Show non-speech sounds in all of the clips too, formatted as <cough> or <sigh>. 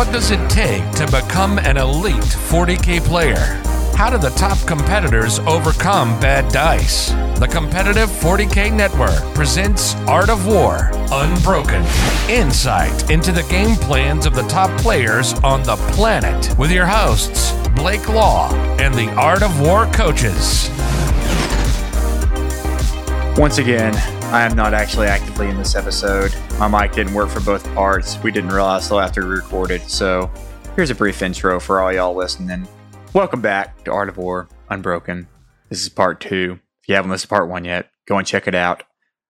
What does it take to become an elite 40K player? How do the top competitors overcome bad dice? The Competitive 40K Network presents Art of War Unbroken. Insight into the game plans of the top players on the planet with your hosts, Blake Law and the Art of War coaches. Once again, I am not actually actively in this episode. My mic didn't work for both parts. We didn't realize till after we recorded. So here's a brief intro for all y'all listening. Welcome back to Art of War Unbroken. This is part two. If you haven't listened to part one yet, go and check it out.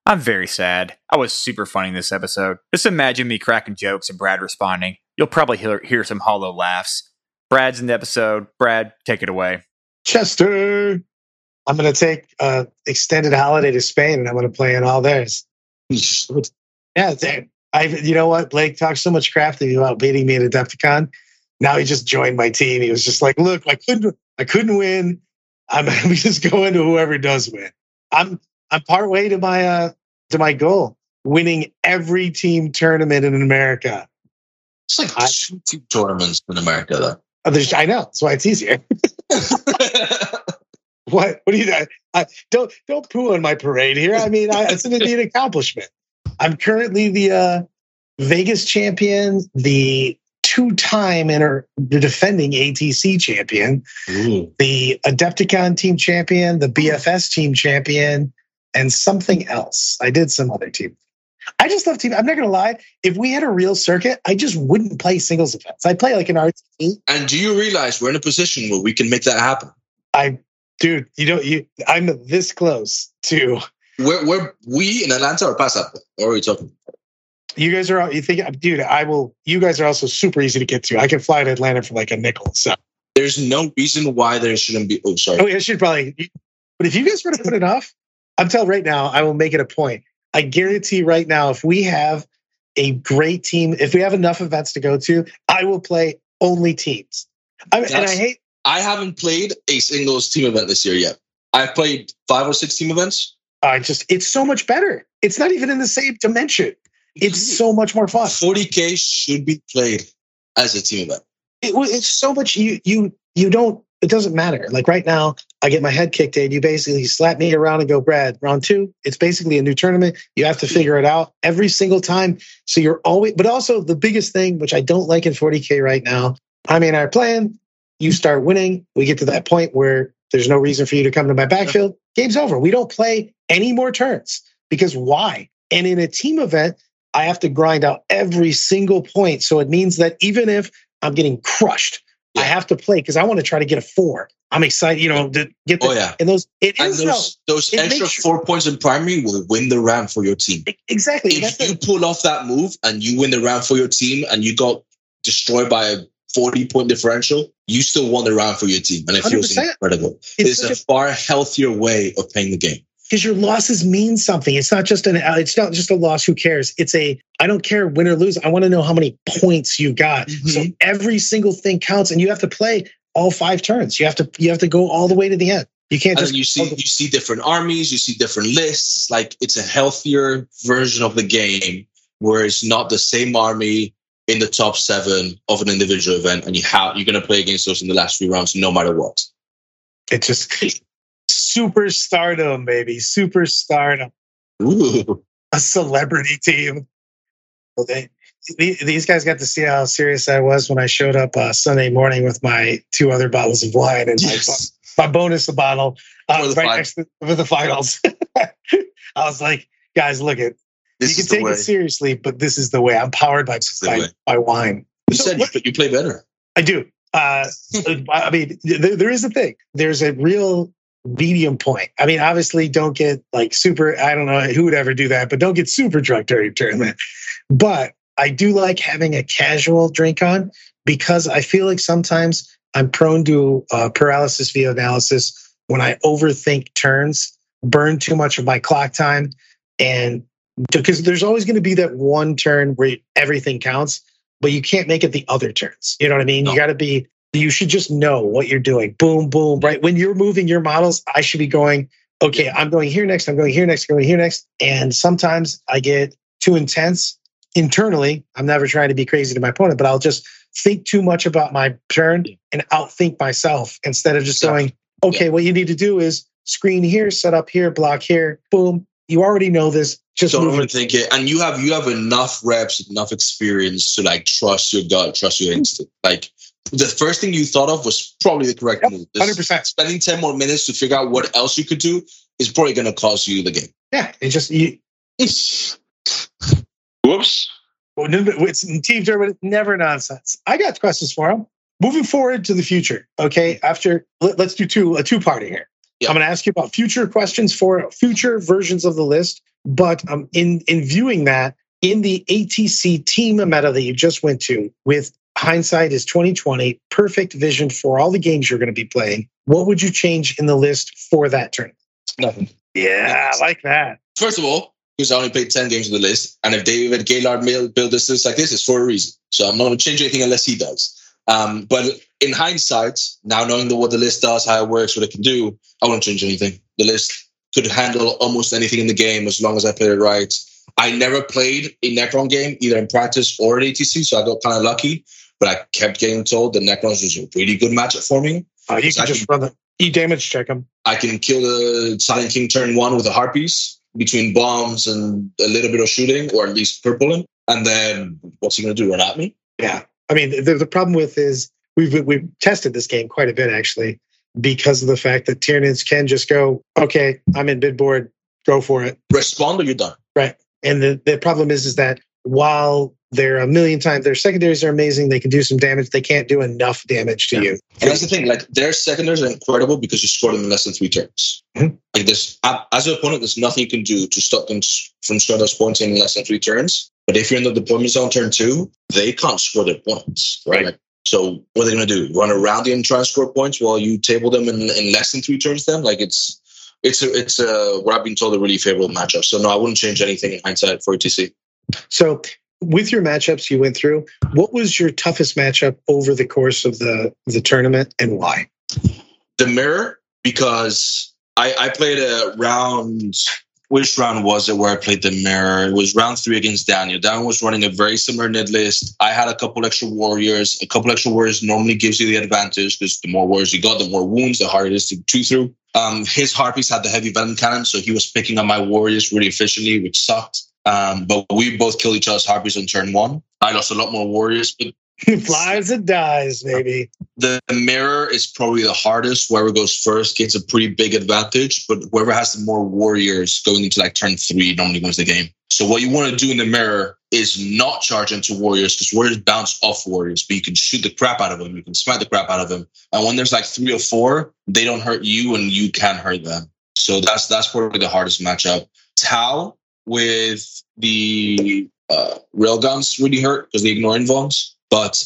I'm very sad. I was super funny in this episode. Just imagine me cracking jokes and Brad responding. You'll probably hear, hear some hollow laughs. Brad's in the episode. Brad, take it away. Chester. I'm going to take uh, extended holiday to Spain, and I'm going to play in all theirs. Yeah, I. You know what? Blake talked so much crap to me about beating me at Adepticon. Now he just joined my team. He was just like, "Look, I couldn't, I couldn't win. I'm, I'm <laughs> just going to whoever does win. I'm, I'm part way to my, uh, to my goal, winning every team tournament in America. It's like I, two tournaments in America, though. Oh, I know. That's why it's easier. <laughs> <laughs> what? What do you? I, don't don't poo on my parade here. I mean, I, it's an immediate accomplishment. I'm currently the uh, Vegas champion, the two-time inter- the defending ATC champion, Ooh. the Adepticon team champion, the BFS team champion, and something else. I did some other team. I just love team. I'm not gonna lie. If we had a real circuit, I just wouldn't play singles events. I play like an RTC. And do you realize we're in a position where we can make that happen? I dude, you know, you I'm this close to where where we in Atlanta or pass up? Or are we talking? You guys are you think dude, I will you guys are also super easy to get to. I can fly to Atlanta for like a nickel. So there's no reason why there shouldn't be oh sorry. Oh, it should probably but if you guys were to put it off, I'm telling right now, I will make it a point. I guarantee right now, if we have a great team, if we have enough events to go to, I will play only teams. I, and I hate I haven't played a singles team event this year yet. I've played five or six team events. I just, it's so much better. It's not even in the same dimension. It's so much more fun. 40K should be played as a team event. It, it's so much, you, you, you don't, it doesn't matter. Like right now, I get my head kicked in. You basically slap me around and go, Brad, round two. It's basically a new tournament. You have to figure it out every single time. So you're always, but also the biggest thing, which I don't like in 40K right now, I mean, our plan you start winning. We get to that point where there's no reason for you to come to my backfield. Game's over. We don't play any more turns because why? And in a team event, I have to grind out every single point. So it means that even if I'm getting crushed, yeah. I have to play because I want to try to get a four. I'm excited, you know, to get the, oh, yeah. and those it and is those, those extra four points in primary will win the round for your team. Exactly. If That's you it. pull off that move and you win the round for your team and you got destroyed by a 40 point differential, you still won the round for your team. And it 100%. feels incredible. It's, it's a, a far healthier way of playing the game. Because your losses mean something. It's not just an it's not just a loss. Who cares? It's a I don't care win or lose. I want to know how many points you got. Mm-hmm. So every single thing counts, and you have to play all five turns. You have to you have to go all the way to the end. You can't just you see you see different armies, you see different lists. Like it's a healthier version of the game where it's not the same army in the top seven of an individual event, and you have you're going to play against those in the last three rounds, no matter what. It's just super stardom, baby, super stardom. Ooh. A celebrity team. Well, they, these guys got to see how serious I was when I showed up uh, Sunday morning with my two other bottles of wine and yes. my, my, bonus bottle uh, right next to for the finals. <laughs> I was like, guys, look at this you can take it seriously, but this is the way. I'm powered by by, by, wine. You so, said what, you play better. I do. Uh, <laughs> I mean, there, there is a thing. There's a real medium point. I mean, obviously, don't get like super. I don't know who would ever do that, but don't get super drunk during tournament. But I do like having a casual drink on because I feel like sometimes I'm prone to uh, paralysis via analysis when I overthink turns, burn too much of my clock time, and because there's always going to be that one turn where everything counts, but you can't make it the other turns. You know what I mean? No. You got to be, you should just know what you're doing. Boom, boom, right? When you're moving your models, I should be going, okay, I'm going here next, I'm going here next, I'm going here next. And sometimes I get too intense internally, I'm never trying to be crazy to my opponent, but I'll just think too much about my turn and outthink myself instead of just going, okay, what you need to do is screen here, set up here, block here, boom. You already know this. Just Don't move it. overthink it, and you have you have enough reps, enough experience to like trust your gut, trust your instinct. Like the first thing you thought of was probably the correct Yep, move. 100%. Spending ten more minutes to figure out what else you could do is probably going to cost you the game. Yeah, it just you, Whoops. Well, no, no, It's Team Dermot, never nonsense. I got questions for him. Moving forward to the future, okay. After let, us do two a two party here. Yeah. I'm going to ask you about future questions for future versions of the list. But um, in in viewing that in the ATC team meta that you just went to, with hindsight is 2020, perfect vision for all the games you're going to be playing. What would you change in the list for that turn? Nothing. Yeah, I like that. First of all, because I only played 10 games on the list, and if David Gaylord build build this list like this, it's for a reason. So I'm not going to change anything unless he does. Um, but in hindsight, now knowing the, what the list does, how it works, what it can do, I won't change anything. The list could handle almost anything in the game as long as I played it right. I never played a Necron game, either in practice or at ATC, so I got kind of lucky. But I kept getting told that Necrons was a really good matchup for me. Uh, you can I just run the e damage check them. I can kill the Silent King turn one with a harpies between bombs and a little bit of shooting, or at least purpling. And then what's he going to do? Run at me? Yeah, I mean the, the problem with is we've we've tested this game quite a bit actually because of the fact that Tyranids can just go, okay, I'm in bid board, go for it. Respond or you're done. Right. And the, the problem is is that while they're a million times their secondaries are amazing, they can do some damage. They can't do enough damage to Yeah. you. And that's the thing. Like their secondaries are incredible because you score them in less than three turns. Mhm. Like this, as an opponent, there's nothing you can do to stop them from scoring those points in less than three turns. But if you're in the deployment zone turn two, they can't score their points. Right. Like, so what are they going to do? Run around you and try and score points while you table them in, in less than three turns? Then, like it's it's a it's a what I've been told a really favorable matchup. So no, I wouldn't change anything in hindsight for ETC. So with your matchups you went through, what was your toughest matchup over the course of the the tournament and why? the mirror because I, I played a round. Which round was it where I played the mirror? It was round three against Daniel. Daniel was running a very similar nid list. I had a couple extra warriors. A couple extra warriors normally gives you the advantage because the more warriors you got, the more wounds, the harder it is to chew through. Um, his harpies had the heavy venom cannon, so he was picking on my warriors really efficiently, which sucked. Um, but we both killed each other's harpies on turn one. I lost a lot more warriors, but He flies and dies, maybe. the mirror is probably the hardest. Whoever goes first gets a pretty big advantage, but whoever has the more warriors going into like turn three normally wins the game. So what you want to do in the mirror is not charge into warriors because warriors bounce off warriors, but you can shoot the crap out of them. You can smite the crap out of them. And when there's like three or four, they don't hurt you and you can hurt them. So that's that's probably the hardest matchup. Tau with the uh, railguns really hurt because they ignore invulns. But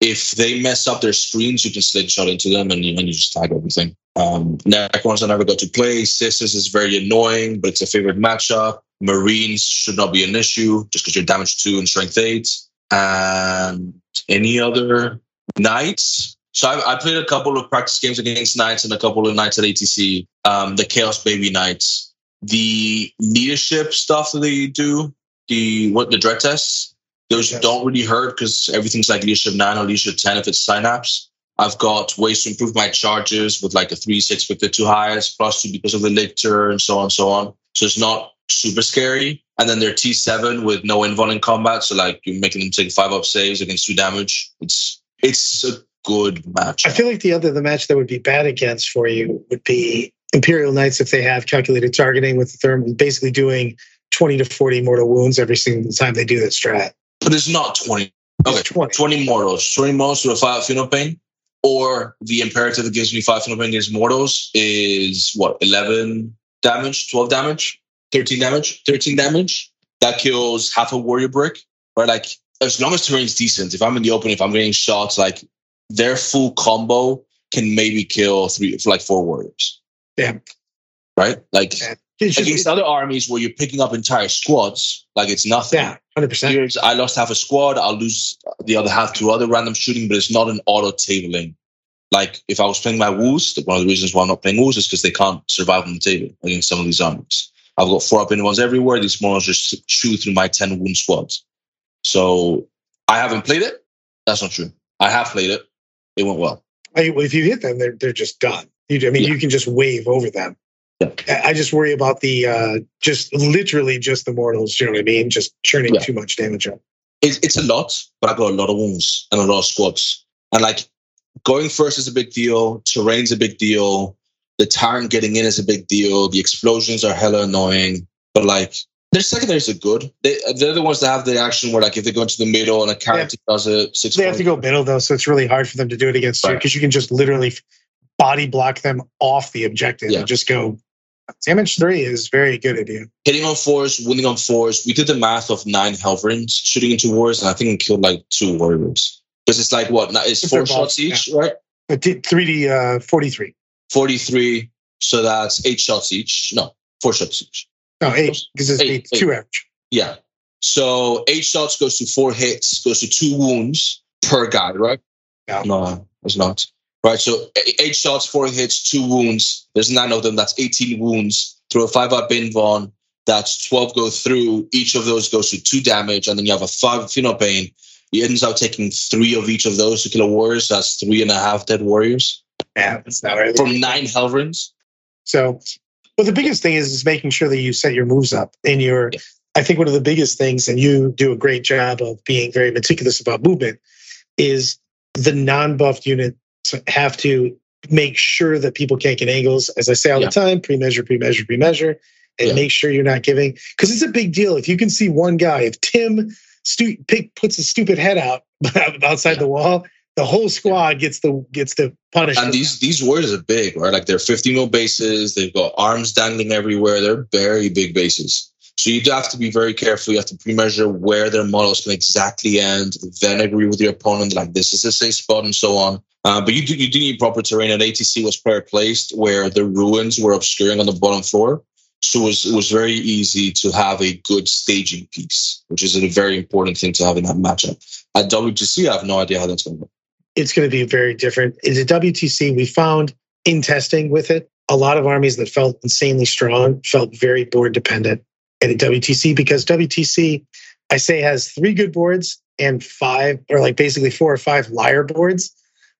if they mess up their screens, you can slingshot into them and you, and you just tag everything. Um, Necrons I never got to play. Sisters is very annoying, but it's a favorite matchup. Marines should not be an issue just because you're damage two and strength eight. And any other knights? So I, I played a couple of practice games against knights and a couple of knights at ATC. Um, the Chaos Baby Knights. The leadership stuff that they do, the what the dread tests, those Yes. don't really hurt because everything's like leadership nine or leadership ten if it's synapse. I've got ways to improve my charges with like a three six with the two highest plus two because of the lictor and so on and so on. So it's not super scary. And then they're T seven with no invuln in combat, so like you're making them take five up saves against two damage. It's it's a good match. I feel like the other the match that would be bad against for you would be Imperial Knights if they have calculated targeting with the thermal, basically doing 20 to 40 mortal wounds every single time they do that strat. But it's not twenty. It's Okay, 20. 20 mortals. 20 mortals with a 5 Feel No Pain. Or the imperative that gives me 5 Feel No Pain against mortals is what? 11 damage, 12 damage, 13 damage, 13 damage. That kills half a warrior brick. Right? Like, as long as terrain's decent, if I'm in the open, if I'm getting shots, like their full combo can maybe kill three for like four warriors. Yeah. Right? Like. It's just- against other armies where you're picking up entire squads, like it's nothing. yeah, 100%. I lost half a squad. I'll lose the other half to other random shooting, but it's not an auto tabling. Like if I was playing my woos, one of the reasons why I'm not playing woos is because they can't survive on the table against some of these armies. I've got four up invulns everywhere. These models just chew through my ten wound squads. So I haven't played it. That's not true. I have played it. It went well. I, if you hit them, they're they're just done. You, I mean, Yeah. you can just wave over them. Yeah. I just worry about the uh, just literally just the mortals. You know what I mean? Just churning Yeah. too much damage up. It, it's a lot, but I got a lot of wounds and a lot of squads. And like going first is a big deal. Terrain's a big deal. The tyrant getting in is a big deal. The explosions are hella annoying. But like their secondaries are good. They, they're the ones that have the action where like if they go into the middle and a character does a six They have to go middle though, so it's really hard for them to do it against you because you can just literally body block them off the objective Yeah. and just go. Damage three is very good at you. hitting on fours, winning on fours. We did the math of nine Helverins shooting into wars, and I think we killed like two warriors. Because it's like what? Now it's If four shots each, right? Three D uh, forty three. 43. So that's eight shots each. No, four shots each. No eight because it's Eight, eight, eight. two average. Yeah. So eight shots goes to four hits, goes to two wounds per guy, right? No. No, it's not. Right. So eight shots, four hits, two wounds. There's nine of them. That's 18 wounds. Throw a five up invuln. That's 12 go through. Each of those goes to two damage. And then you have a five Feel No Pain. He ends up taking three of each of those to kill a warrior. So that's three and a half dead warriors Yeah, that's not really from nine Helverins. So, but the biggest thing is is making sure that you set your moves up and your. Yeah. I think one of the biggest things, and you do a great job of being very meticulous about movement, is the non-buffed units have to make sure that people can't get angles. As I say all Yeah. the time, pre-measure, pre-measure, pre-measure, and Yeah. make sure you're not giving because it's a big deal. If you can see one guy, if Tim stu- pick, puts a stupid head out <laughs> outside Yeah. the wall, the whole squad gets the gets the punishment. And these these warriors are big, right? Like they're 50 mil bases. They've got arms dangling everywhere. They're very big bases. So you do have to be very careful. You have to pre-measure where their models can exactly end, then agree with your opponent, like this is a safe spot and so on. Uh, but you do you do need proper terrain. And ATC was prayer placed where the ruins were obscuring on the bottom floor. So it was it was very easy to have a good staging piece, which is a very important thing to have in that matchup. At WGC, I have no idea how that's going to go. it's going to be very different. Is it WTC? We found in testing with it, a lot of armies that felt insanely strong felt very board dependent at a WTC because WTC, I say, has three good boards and five, or like basically four or five liar boards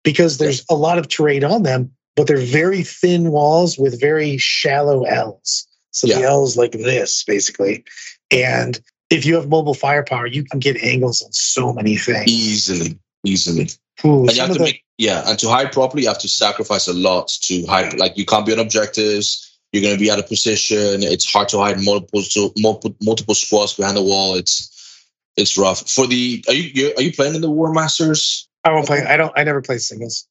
because there's a lot of terrain on them, but they're very thin walls with very shallow L's. So the L's like this, basically. And if you have mobile firepower, you can get angles on so many things. Easily, easily. Ooh, and you have to the- make yeah and to hide properly you have to sacrifice a lot to hide like you can't be on objectives you're going to be out of position it's hard to hide multiple so multiple, multiple squads behind the wall it's it's rough for the are you you- are you playing in the war masters I won't play. I don't. I never play singles.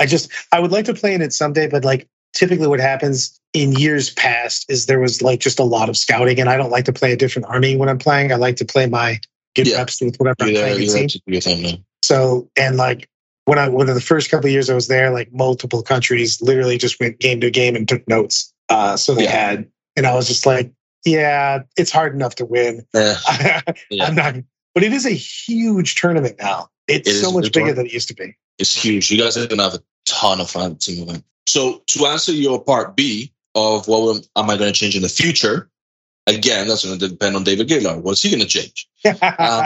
I just. I would like to play in it someday, but like typically, what happens in years past is there was like just a lot of scouting, and I don't like to play a different army when I'm playing. I like to play my get Yeah. reps with whatever I'm playing. team. there to do your thing man. So and like when I one of the first couple of years I was there, like multiple countries literally just went game to game and took notes. Uh, so they Yeah. had, and I was just like, yeah, it's hard enough to win. Yeah. <laughs> I'm not. But it is a huge tournament now. It's It so much bigger tournament. than it used to be. it's huge you guys are going to have a ton of fun at team event so to answer your part b of what am i going to change in the future again that's going to depend on david gaylord what's he going to change <laughs> um,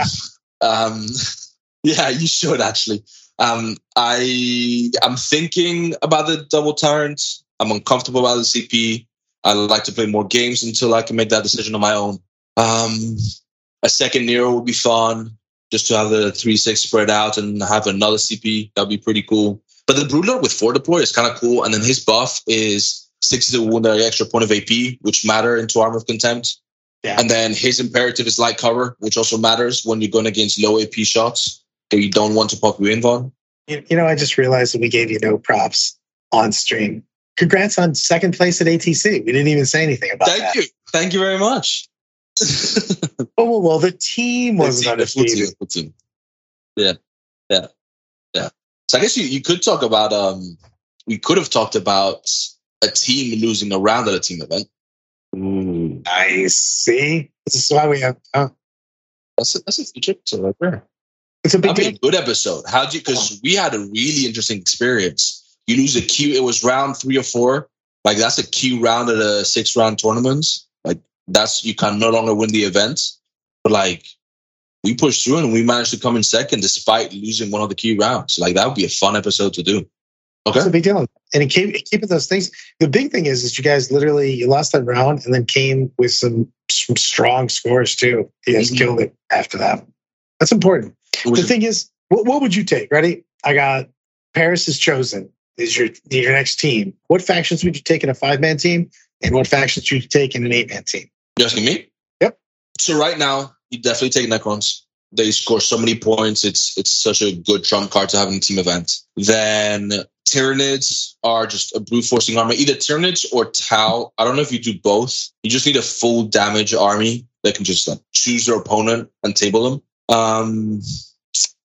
um, <laughs> yeah, you should actually. Um, I I'm thinking about the double tyrant. I'm uncomfortable about the CP. I like to play more games until I can make that decision on my own. Um, a second Nero would be fun, just to have the three six spread out and have another CP. That'd be pretty cool. But the Broodlord with four deploy is kind of cool, and then his buff is sixty to wound an extra point of AP, which matter into Armor of Contempt. Yeah. And then his imperative is light cover, which also matters when you're going against low AP shots that you don't want to pop you in on. You, you know, I just realized that we gave you no props on stream. Congrats on second place at ATC. We didn't even say anything about Thank that. Thank you. Thank you very much. <laughs> Oh well, well, the team wasn't The undefeated. team. Yeah. Yeah. Yeah. So I guess you, you could talk about um we could have talked about a team losing a round at a team event. Ooh. I see. This is why we have. Oh, That's a, that's a feature. Right there. it's a big That'd be a good episode. How'd you? Because we had a really interesting experience. You lose a Q. It was round three or four. Like that's a Q round at a six round tournaments. Like that's you can no longer win the event. But like we pushed through and we managed to come in second despite losing one of the key rounds. Like that would be a fun episode to do. Okay. It's a big deal. And it keep keeping those things. The big thing is, is you guys literally you lost that round and then came with some some strong scores too. You guys Mhm. killed it after that. That's important. The thing is, what, what would you take? Ready? I got Paris is chosen. Is your your next team? What factions would you take in a five man team, and what factions would you take in an eight man team? You asking me? Yep. So right now, you definitely take Necrons. They score so many points. It's it's such a good trump card to have in a team event. Then Tyranids are just a brute forcing army. Either Tyranids or Tau. I don't know if you do both. You just need a full damage army that can just like choose their opponent and table them. Um,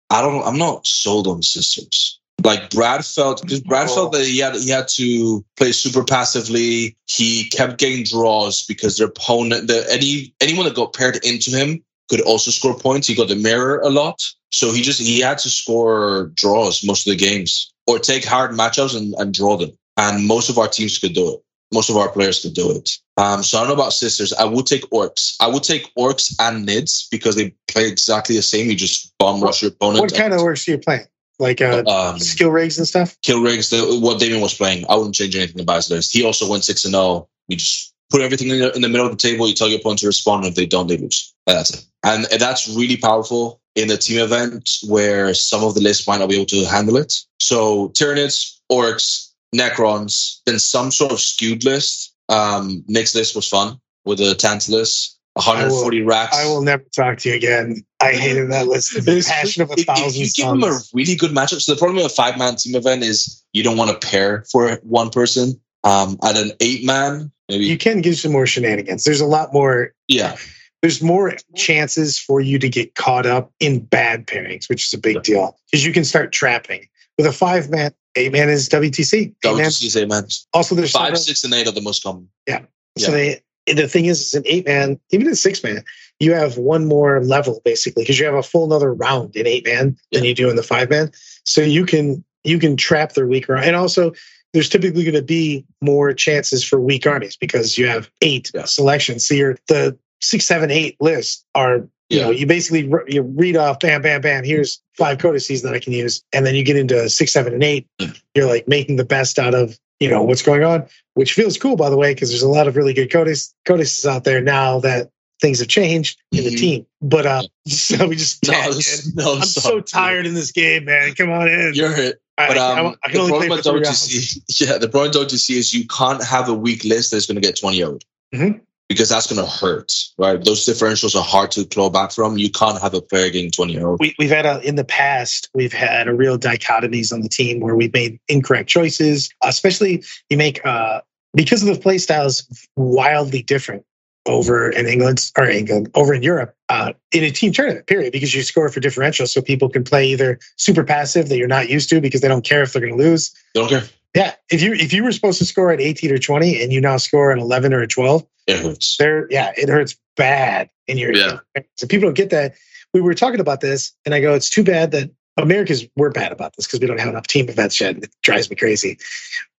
I don't. I'm not sold on sisters. Like Brad felt because Brad felt that he had he had to play super passively. He kept getting draws because their opponent, the any anyone that got paired into him could also score points. He got the mirror a lot, so he just he had to score draws most of the games or take hard matchups and, and draw them. And most of our teams could do it. Most of our players could do it. Um, so I don't know about sisters. I would take orcs. I would take orcs and nids because they play exactly the same. You just bomb rush your opponent. What kind of orcs are you playing? Like uh, um, kill rigs and stuff? kill rigs, the, what Damien was playing. I wouldn't change anything about his list. He also went six and zero. You just put everything in the, in the middle of the table. You tell your opponent to respond. And if they don't, they lose. That's it. And that's really powerful in a team event where some of the lists might not be able to handle it. So Tyranids, Orcs, Necrons, then some sort of skewed list. Um, Nick's list was fun with the Tantalus, 140 racks. I will never talk to you again. I hated that list. Passion of a if, if you give them a really good matchup, so the problem with a five man team event is you don't want to pair for one person. Um, at an eight man, maybe You can give some more shenanigans. There's a lot more. yeah, There's more chances for you to get caught up in bad pairings, which is a big deal because you can start trapping. With a five man, eight man is WTC. WTC eight man. Also, there's Five, several- six, and eight are the most common. Yeah. So they, the thing is, it's an eight man, even a six man, you have one more level basically because you have a full another round in eight man than Yeah. you do in the five man. So you can you can trap their weaker, and also there's typically going to be more chances for weak armies because you have eight Yeah. selections. So you're the six, seven, eight list are. You Yeah. know, you basically r- you read off, bam, bam, bam. Here's five codices that I can use, and then you get into six, seven, and eight. You're like making the best out of you know what's going on which feels cool, by the way, because there's a lot of really good codices, codices out there now that things have changed in the Mhm. team. But uh, <laughs> so we just No, this- no, I'm so tired in this game, man. Come on in. You're it. I, But I- um, I the only play problem with rounds. <laughs> Yeah, the problem with WTC is you can't have a weak list that's going to get 20 0 Mhm. Because that's going to hurt, right? Those differentials are hard to claw back from. You can't have a player getting 20 0 We, we've had a, in the past, we've had a real dichotomies on the team where we've made incorrect choices, especially you make, uh, because of the play styles wildly different over in England or England over in Europe uh, in a team tournament period because you score for differential so people can play either super passive that you're not used to because they don't care if they're going to lose They don't care. Yeah if you if you were supposed to score at 18 or 20 and you now score at 11 or a 12 It hurts. there yeah it hurts bad in your Yeah. so people don't get that we were talking about this and i go it's too bad that america's we're bad about this because we don't have enough team events yet it drives me crazy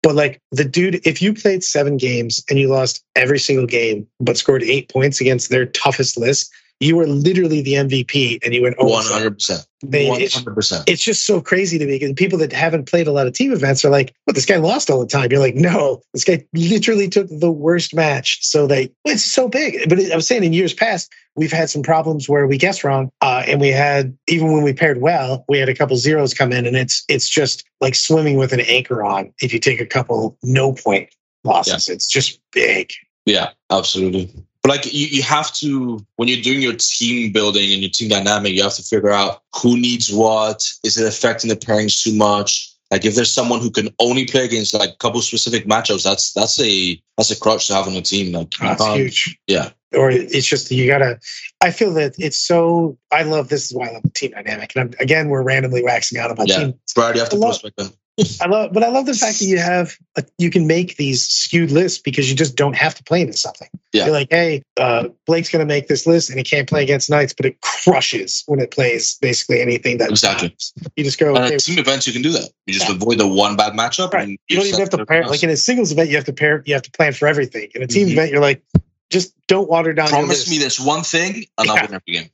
but like the dude if you played seven games and you lost every single game but scored eight points against their toughest list you were literally the mvp and you went oh 100%. They- it's- 100%. it's just so crazy to me because people that haven't played a lot of team events are like, "Well, this guy lost all the time." You're like, "No, this guy literally took the worst match." So they, it's so big. But I was saying in years past, we've had some problems where we guessed wrong, uh, and we had even when we paired well, we had a couple zeros come in, and it's it's just like swimming with an anchor on. If you take a couple no point losses, it's just big. Yeah, absolutely. But like you, you have to when you're doing your team building and your team dynamic, you have to figure out who needs what. Is it affecting the pairings too much? Like if there's someone who can only play against like a couple specific matchups, that's that's a that's a crutch to have on the team. Like That's can't- huge. yeah. Or it's just you gotta. I feel that it's so. I love this is why I love the team dynamic. And I'm, again, we're randomly waxing out about Yeah. team Brad, you have to I love- prospect them. <laughs> I love, but I love the fact that you have a, you can make these skewed lists because you just don't have to play into something. Yeah. You're like, hey, uh, Blake's going to make this list and he can't play against Knights, but it crushes when it plays basically anything that Exactly. you just go. Okay, team events, you can do that. You just Yeah. avoid the one bad matchup. right. And You don't even have to pair. Like in a singles event, you have to pair. You have to plan for everything. In a team Mhm. event, you're like, just don't water down. your promise me this one thing, and Yeah. I'll win every game.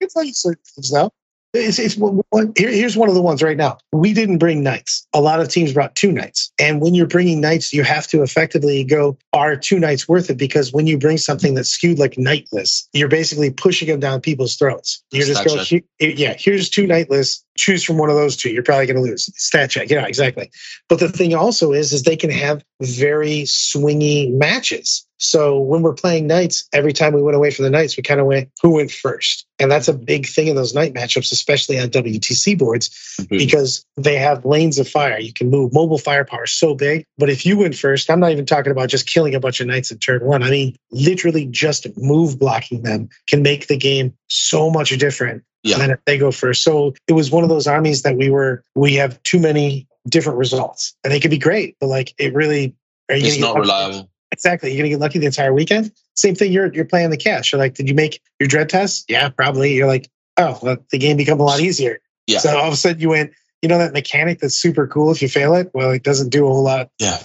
it's like it's now. It's, it's one, here, here's one of the ones right now. We didn't bring knights. A lot of teams brought two knights. And when you're bringing knights, you have to effectively go, are two knights worth it? Because when you bring something that's skewed like knightless, you're basically pushing them down people's throats. You're just going, yeah, here's two knightless. Choose from one of those two. You're probably going to lose. Stat check. Yeah, exactly. But the thing also is, is they can have very swingy matches. So when we're playing knights, every time we went away from the knights, we kind of went who went first. And that's a big thing in those night matchups, especially on WTC boards, mm-hmm. because they have lanes of fire. You can move mobile firepower so big. But if you went first, I'm not even talking about just killing a bunch of knights in turn one. I mean, literally just move blocking them can make the game so much different yeah. than if they go first. So it was one of those armies that we were, we have too many different results and they could be great, but like it really, are you it's not reliable. Exactly. You're gonna get lucky the entire weekend. Same thing. You're you're playing the cash. You're like, did you make your dread test? Yeah, probably. You're like, oh, well, the game become a lot easier. Yeah. So all of a sudden you went, you know that mechanic that's super cool if you fail it? Well, it doesn't do a whole lot. Yeah.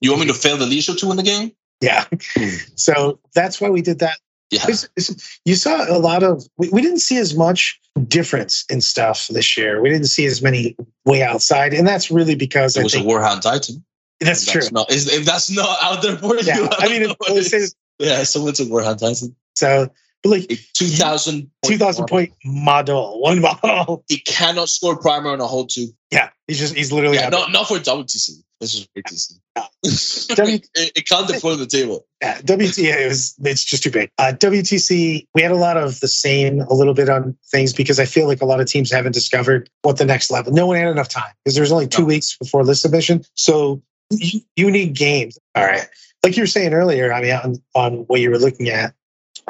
You want me to fail the leisure to win the game? Yeah. Hmm. so that's why we did that. Yeah. It's, it's, you saw a lot of, we, we didn't see as much difference in stuff this year. We didn't see as many way outside. And that's really because it I was think, a Warhound Titan. That's, that's true. Not, if that's not out there for yeah. you, I, I mean, it, yeah, someone's a Warhound Titan. So but like 2000 2000 point model, one model. He cannot score primer on a hold two. Yeah, he's just he's literally yeah, not not for WTC. This is WTC. Yeah. <laughs> w- it, it can't deploy the table. Yeah, WTC it was it's just too big. Uh, WTC we had a lot of the same a little bit on things because I feel like a lot of teams haven't discovered what the next level. No one had enough time because there was only two no. weeks before list submission, so need games. All right, like you were saying earlier. I mean, on, on what you were looking at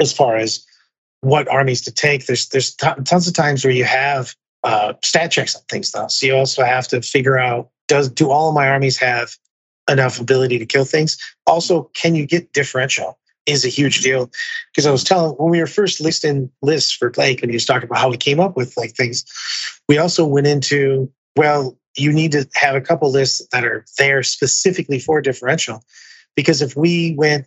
as far as what armies to take. There's there's t- tons of times where you have uh, stat checks on things though. So you also have to figure out does do all of my armies have enough ability to kill things? Also, can you get differential? Is a huge deal because I was telling when we were first listing lists for Blake and he was talking about how we came up with like things. We also went into well, you need to have a couple lists that are there specifically for differential because if we went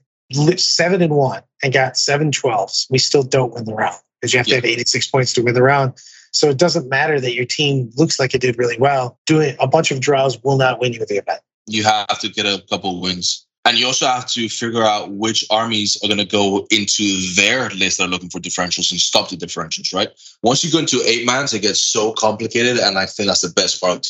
seven and one and got seven 12s, we still don't win the round because you have to have 86 points to win the round. So it doesn't matter that your team looks like it did really well. Doing a bunch of draws will not win you the event. You have to get a couple wins. And you also have to figure out which armies are going to go into their list that are looking for differentials and stop the differentials, right? Once you go into eight mans, it gets so complicated. And I think that's the best part.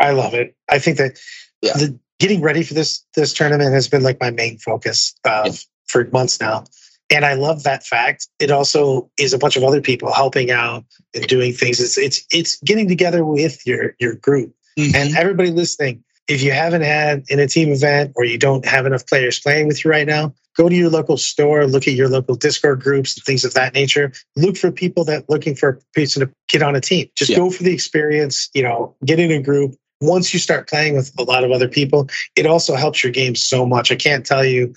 I love it. I think that yeah. the getting ready for this this tournament has been like my main focus uh, yeah. for months now and i love that fact it also is a bunch of other people helping out and doing things it's it's, it's getting together with your your group mm-hmm. and everybody listening if you haven't had in a team event or you don't have enough players playing with you right now go to your local store look at your local discord groups and things of that nature look for people that looking for a person to get on a team just yeah. go for the experience you know get in a group once you start playing with a lot of other people, it also helps your game so much. I can't tell you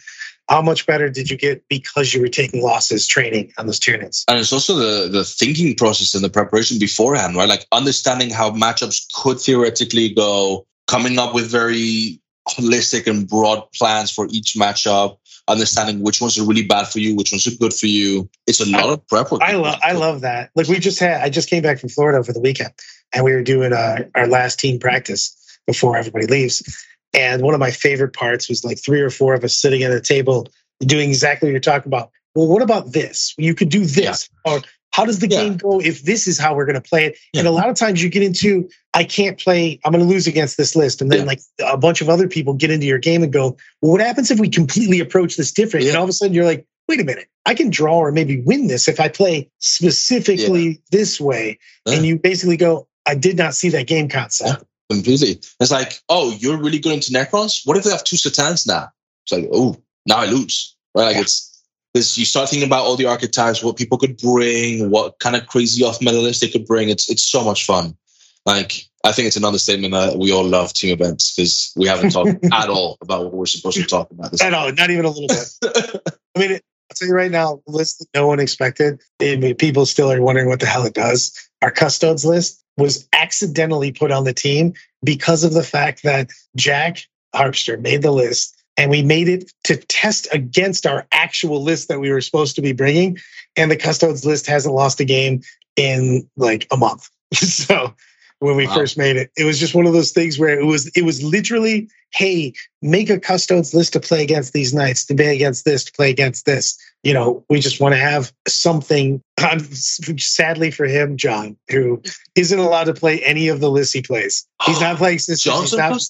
how much better did you get because you were taking losses training on those tournaments. And it's also the the thinking process and the preparation beforehand, right? Like understanding how matchups could theoretically go, coming up with very holistic and broad plans for each matchup, understanding which ones are really bad for you, which ones are good for you. It's a lot I, of prep work. I love I love that. Like we just had I just came back from Florida for the weekend and we were doing uh, our last team practice before everybody leaves. And one of my favorite parts was like three or four of us sitting at a table doing exactly what you're talking about. Well, what about this? You could do this. Yeah. Or how does the yeah. game go if this is how we're going to play it? Yeah. And a lot of times you get into, I can't play, I'm going to lose against this list. And then like a bunch of other people get into your game and go, well, what happens if we completely approach this different? And all of a sudden you're like, wait a minute, I can draw or maybe win this if I play specifically this way. And you basically go, I did not see that game concept. Yeah, completely. It's like, oh, you're really good into Necrons. What if they have two C'tans now? It's like, oh, now I lose. Right? Like yeah. it's this. You start thinking about all the archetypes, what people could bring, what kind of crazy off meta list they could bring. It's it's so much fun. Like I think it's an understatement that we all love team events because we haven't talked <laughs> at all about what we're supposed to talk about. This no, not even a little bit. <laughs> I mean, I'll tell you right now, the list that no one expected. I mean, people still are wondering what the hell it does. Our custodes list was accidentally put on the team because of the fact that Jack Harpster made the list and we made it to test against our actual list that we were supposed to be bringing. And the Custodes list hasn't lost a game in like a month. <laughs> so when we Wow. first made it, it was just one of those things where it was it was literally, hey, make a Custodes list to play against these knights, to play against this, to play against this. You know, we just want to have something. <laughs> Um, sadly for him, John, who isn't allowed to play any of the lists he plays. He's <gasps> not playing sisters. Johnson. not,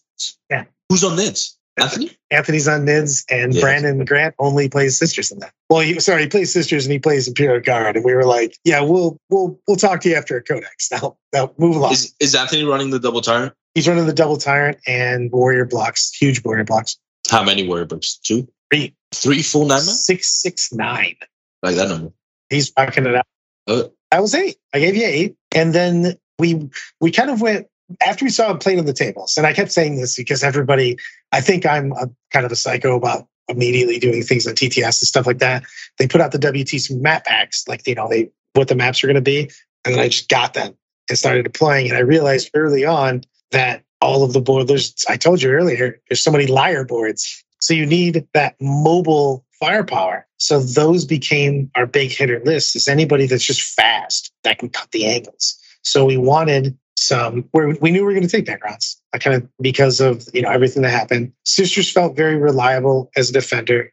Yeah. Who's on Nids? Anthony? Anthony's on Nids, and Yeah. Brandon Grant only plays sisters in that. Well, he, sorry, he plays sisters and he plays Imperial Guard, and we were like, yeah, we'll we'll we'll talk to you after a codex. <laughs> Now, now move along. Is, is Anthony running the double tyrant? He's running the double tyrant and warrior blocks, huge warrior blocks. How many warrior blocks? Two? Three, Three full nine six, six, nine. Like that number. He's rocking it out. Uh. Oh, I was eight. I gave you eight, and then we we kind of went after we saw him playing on the tables. And I kept saying this because everybody, I think I'm a, kind of a psycho about immediately doing things on TTS and stuff like that. They put out the WTC map packs, like you know they what the maps are going to be, and then I just got them and started deploying. And I realized early on that all of the board I told you earlier there's so many liar boards, so you need that mobile firepower. So those became our big hitter list. Is anybody that's just fast that can cut the angles. So we wanted some where we knew we were going to take Necrons. I kind of because of you know everything that happened. Sisters felt very reliable as a defender.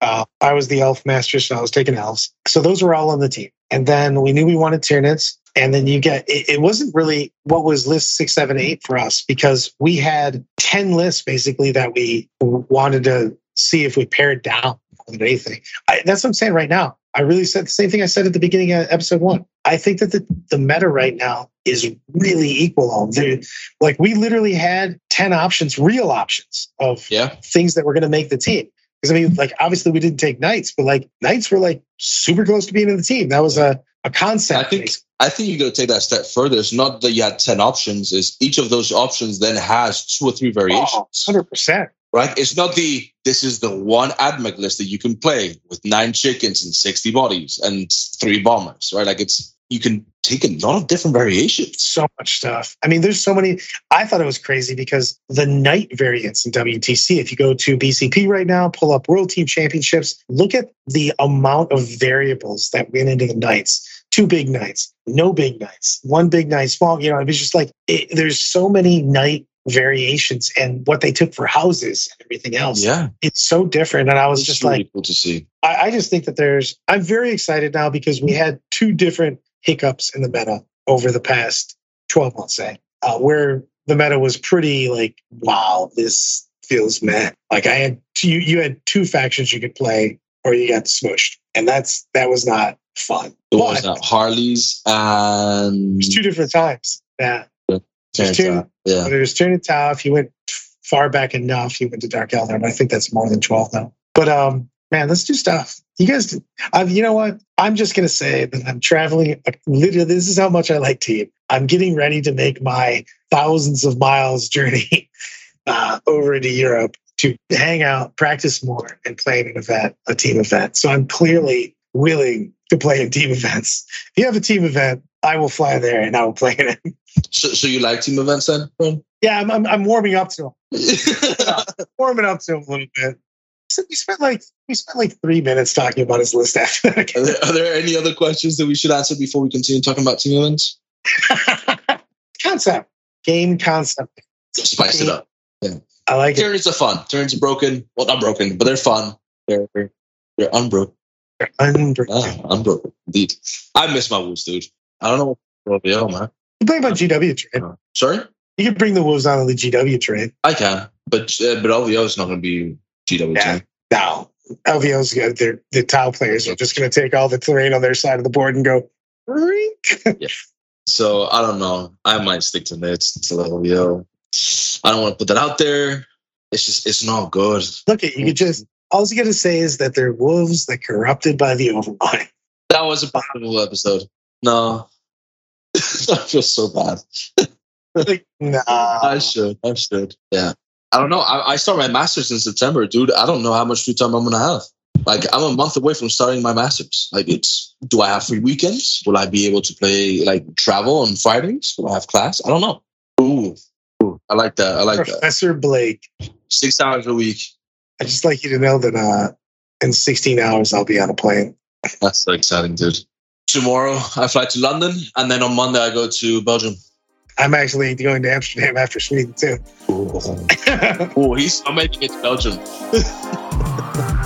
Uh, I was the elf master, so I was taking elves. So those were all on the team. And then we knew we wanted Tyranids. And then you get it, it wasn't really what was list six, seven, eight for us because we had 10 lists basically that we wanted to see if we pared down anything. I, that's what I'm saying right now. I really said the same thing I said at the beginning of episode one. I think that the, the meta right now is really equal. There- Like we literally had 10 options, real options of yeah. things that were going to make the team. Because I mean, like obviously we didn't take knights, but like knights were like super close to being in the team. That was a, a concept. I think I think you got to take that step further. It's not that you had ten options. Is each of those options then has two or three variations, Oh, 100%. Right? It's not the this is the one admech list that you can play with nine chickens and sixty bodies and three bombers, right? Like it's you can take a lot of different variations. so much stuff. I mean, there's so many. I thought it was crazy because the night variants in WTC, if you go to BCP right now, pull up World Team Championships, look at the amount of variables that went into the nights. Two big nights, no big nights, one big night, small. You know, it was just like it, there's so many night variations and what they took for houses and everything else. Yeah, It's so different. And I was it's just really like, cool to see. I, I just think that there's I'm very excited now because we had two different hiccups in the meta over the past 12 months, say, uh, where the meta was pretty like, wow, this feels meh. Like I had two, you, you had two factions you could play or you got smushed. And that's that was not fun. It was that Harley's and it was two different times. Yeah. Terrence, two- uh, yeah. But it was Tau. If you went far back enough, you went to Dark Eldar. But I think that's more than 12 now. But um, man, let's do stuff. You guys, I've, you know what? I'm just gonna say that I'm traveling. Literally, this is how much I like team. I'm getting ready to make my thousands of miles <laughs> journey uh, over into Europe to hang out, practice more, and play in an event, a team event. So I'm clearly willing to play in team events. If you have a team event, I will fly there and I will play in it. <laughs> So, so you like team events then? Ron? Yeah, I'm, I'm, I'm warming up to them. <laughs> warming up to him a little bit. So we spent like we spent like three minutes talking about his list after Are that. there, are there any other questions that we should answer before we continue talking about team events? <laughs> concept, game concept. Spice it up. Yeah. I like it. Turns are fun. Turns are broken. Well, not broken, but they're fun. They're they're unbroken. Unbreakable. Ah, unbroken. Indeed. I miss my wolves, dude. I don't know what LVO, man. You play about GW trade. Sorry, You can bring the wolves out on the GW trade. I can, but uh, but LVO is not going to be GW. Yeah. team. No, LVO's good. They're the tile players are just going to take all the terrain on their side of the board and go. "Rink." <laughs> So I don't know. I might stick to Nets to LVO. I don't want to put that out there. It's just it's not good. Look at you. Could just all you got to say is that they're wolves that corrupted by the overmind. That was a possible episode. No, <laughs> I feel so bad. <laughs> Like, nah. I should. I should. Yeah. I don't know. I, I start my masters in September, dude. I don't know how much free time I'm gonna have. Like I'm a month away from starting my masters. Like it's do I have free weekends? Will I be able to play like travel on Fridays? Will I have class? I don't know. Ooh. Ooh. I like that. I like that. Professor Blake. Six hours a week. I just like you to know that uh, in 16 hours I'll be on a plane. That's so exciting, dude. Tomorrow I fly to London, and then on Monday I go to Belgium. I'm actually going to Amsterdam after Sweden too. Oh, <laughs> he's I'm making it to Belgium. <laughs>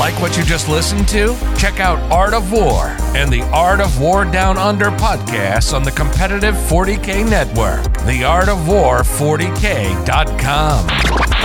Like what you just listened to? Check out Art of War and the Art of War Down Under podcasts on the competitive 40K network, theartofwar40k.com.